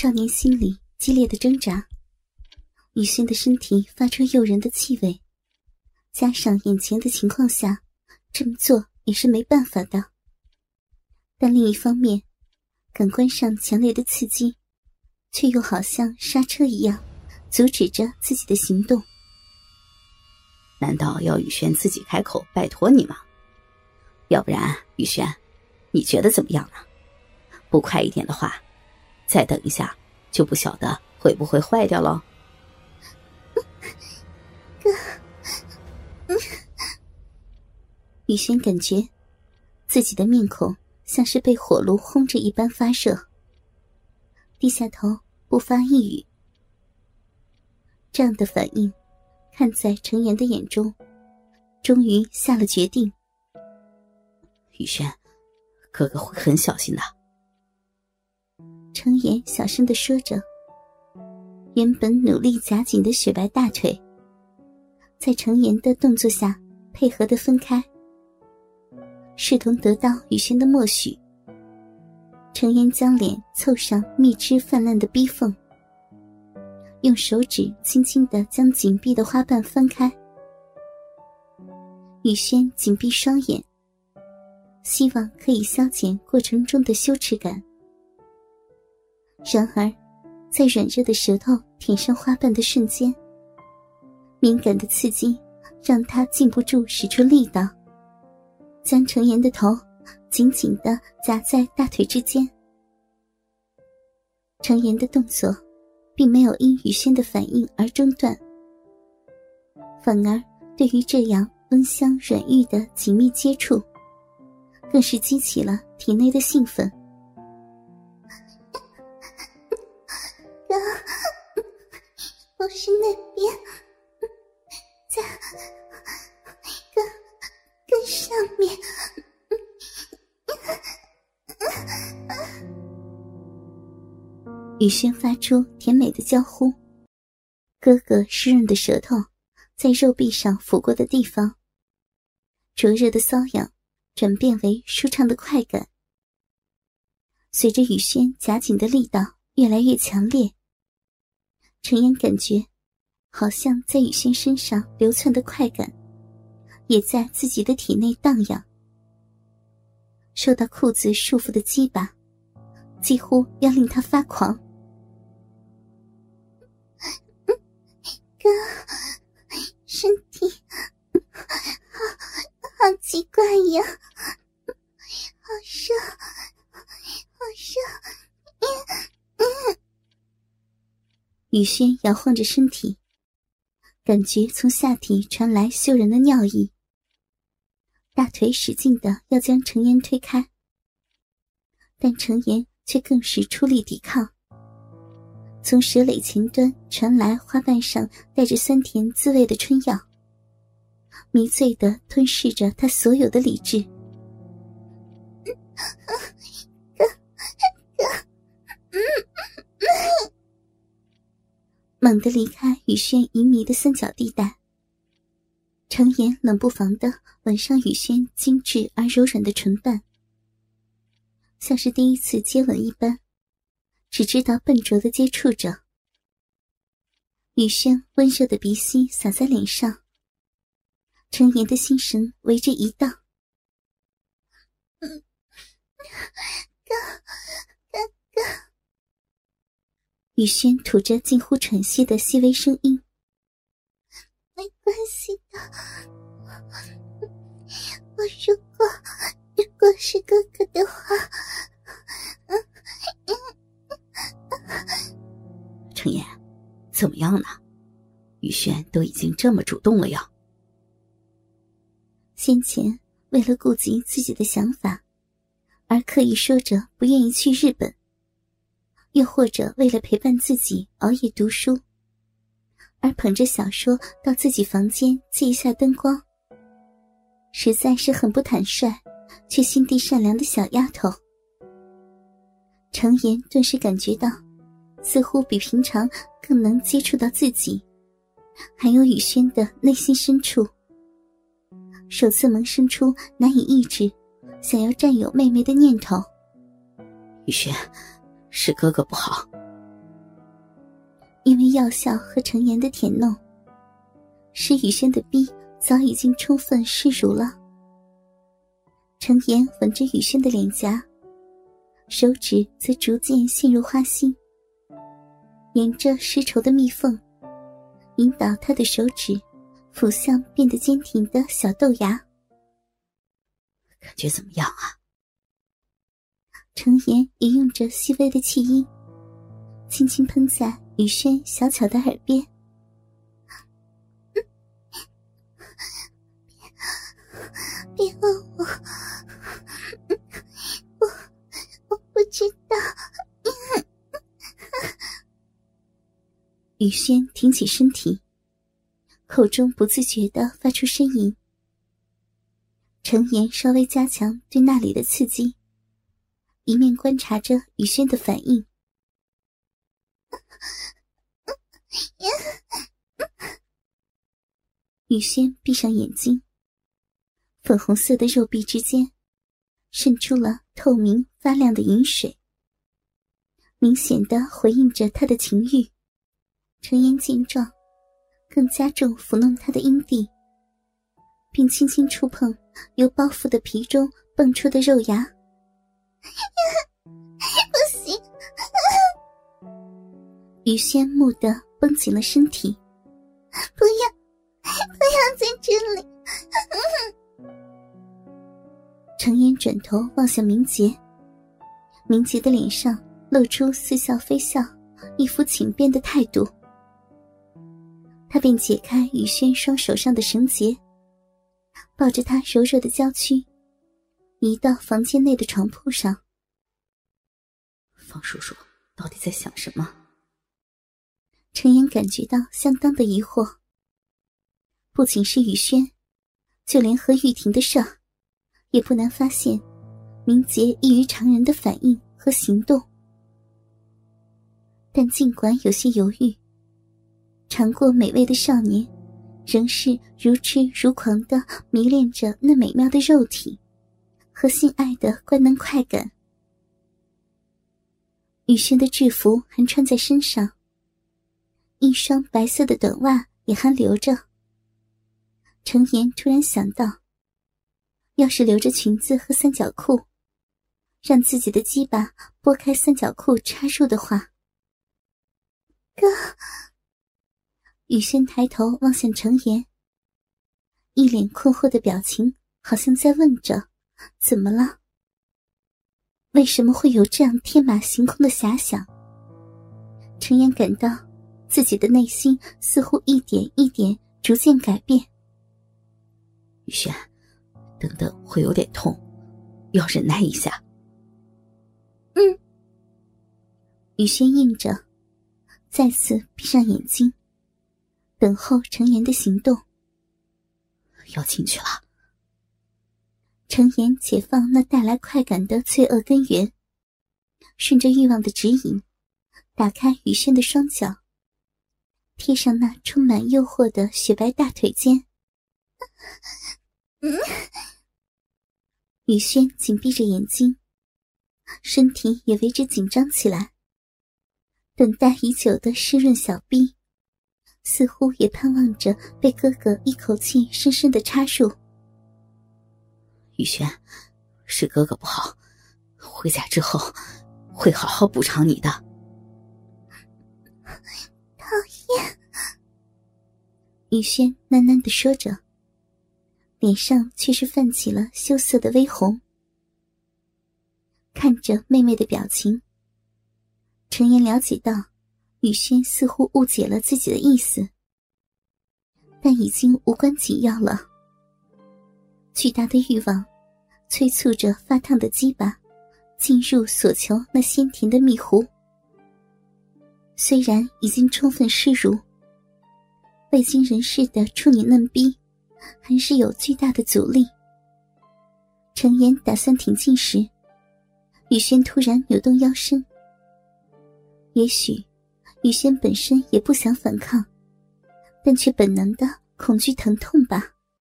少年心里激烈的挣扎。雨轩的身体发出诱人的气味，加上眼前的情况下，这么做也是没办法的。但另一方面，感官上强烈的刺激，却又好像刹车一样，阻止着自己的行动。难道要雨轩自己开口拜托你吗？要不然，雨轩，你觉得怎么样呢？不快一点的话，再等一下就不晓得会不会坏掉了。哥，雨轩感觉自己的面孔像是被火炉轰着一般发热，低下头不发一语。这样的反应，看在程岩的眼中，终于下了决定。雨轩，哥哥会很小心的。程岩小声的说着，原本努力夹紧的雪白大腿，在程岩的动作下配合的分开，视同得到雨轩的默许。程岩将脸凑上蜜汁泛滥的逼缝，用手指轻轻的将紧闭的花瓣翻开。雨轩紧闭双眼，希望可以消减过程中的羞耻感。然而，在软热的舌头舔上花瓣的瞬间，敏感的刺激让他禁不住使出力道，将程岩的头紧紧的夹在大腿之间。程岩的动作并没有因雨轩的反应而中断，反而对于这样温香软玉的紧密接触，更是激起了体内的兴奋。是那边，在更更上面。雨轩发出甜美的娇呼，哥哥湿润的舌头在肉壁上抚过的地方，灼热的瘙痒转变为舒畅的快感。随着雨轩夹紧的力道越来越强烈。陈岩感觉，好像在雨轩身上流窜的快感，也在自己的体内荡漾。受到裤子束缚的鸡巴，几乎要令他发狂。雨轩摇晃着身体，感觉从下体传来羞人的尿意。大腿使劲的要将程岩推开，但程岩却更是出力抵抗。从舌蕾前端传来花瓣上带着酸甜滋味的春药，迷醉的吞噬着他所有的理智。哥，哥，嗯。猛地离开雨轩淫迷的三角地带，程岩冷不防的吻上雨轩精致而柔软的唇瓣，像是第一次接吻一般，只知道笨拙的接触着。雨轩温热的鼻息洒在脸上，程岩的心神为之一荡。哥，哥哥。雨轩吐着近乎喘息的细微声音：“没关系的，我如果如果是哥哥的话，程岩，怎么样呢？雨轩都已经这么主动了呀。先前为了顾及自己的想法，而刻意说着不愿意去日本。”又或者为了陪伴自己熬夜读书，而捧着小说到自己房间借一下灯光，实在是很不坦率，却心地善良的小丫头。程岩顿时感觉到，似乎比平常更能接触到自己，还有雨轩的内心深处，首次萌生出难以抑制，想要占有妹妹的念头。雨轩。是哥哥不好，因为药效和陈岩的舔弄，使雨轩的逼早已经充分湿濡了。陈岩吻着雨轩的脸颊，手指则逐渐陷入花心，沿着湿绸的蜜缝，引导他的手指抚向变得坚挺的小豆芽。感觉怎么样啊？陈岩也用着细微的气音，轻轻喷在雨轩小巧的耳边。别，别问我，我我不知道。雨轩挺起身体，口中不自觉的发出呻吟。程岩稍微加强对那里的刺激，一面观察着雨轩的反应。雨轩闭上眼睛，粉红色的肉壁之间渗出了透明发亮的银水，明显的回应着他的情欲。陈岩见状，更加重抚弄他的阴蒂。并轻轻触碰由包覆的皮中蹦出的肉芽，雨轩木的绷紧了身体，不要，不要在这里！程烟转头望向明杰，明杰的脸上露出似笑非笑、一副请便的态度，他便解开雨轩双手上的绳结。抱着他柔弱的娇躯，移到房间内的床铺上。方叔叔到底在想什么？陈岩感觉到相当的疑惑。不仅是雨轩，就连和玉婷的事，也不难发现明杰异于常人的反应和行动。但尽管有些犹豫，尝过美味的少年。仍是如痴如狂的迷恋着那美妙的肉体，和性爱的官能快感。雨轩的制服还穿在身上，一双白色的短袜也还留着。程岩突然想到，要是留着裙子和三角裤，让自己的鸡巴拨开三角裤插入的话，哥。雨轩抬头望向程岩，一脸困惑的表情，好像在问着：“怎么了？为什么会有这样天马行空的遐想？”程岩感到自己的内心似乎一点一点逐渐改变。雨轩，等等会有点痛，要忍耐一下。嗯。雨轩应着，再次闭上眼睛。等候程岩的行动。要进去了。程岩解放那带来快感的罪恶根源，顺着欲望的指引，打开雨轩的双脚，贴上那充满诱惑的雪白大腿间。雨轩紧闭着眼睛，身体也为之紧张起来。等待已久的湿润小臂。似乎也盼望着被哥哥一口气深深的插入。雨轩，是哥哥不好，回家之后会好好补偿你的。雨轩喃喃的说着，脸上却是泛起了羞涩的微红。看着妹妹的表情，陈岩了解到。雨轩似乎误解了自己的意思，但已经无关紧要了。巨大的欲望催促着发烫的鸡巴进入所求那鲜甜的蜜壶。虽然已经充分湿濡，未经人事的处女嫩逼还是有巨大的阻力。程岩打算挺进时，雨轩突然扭动腰身，也许。雨轩本身也不想反抗，但却本能的恐惧疼痛吧。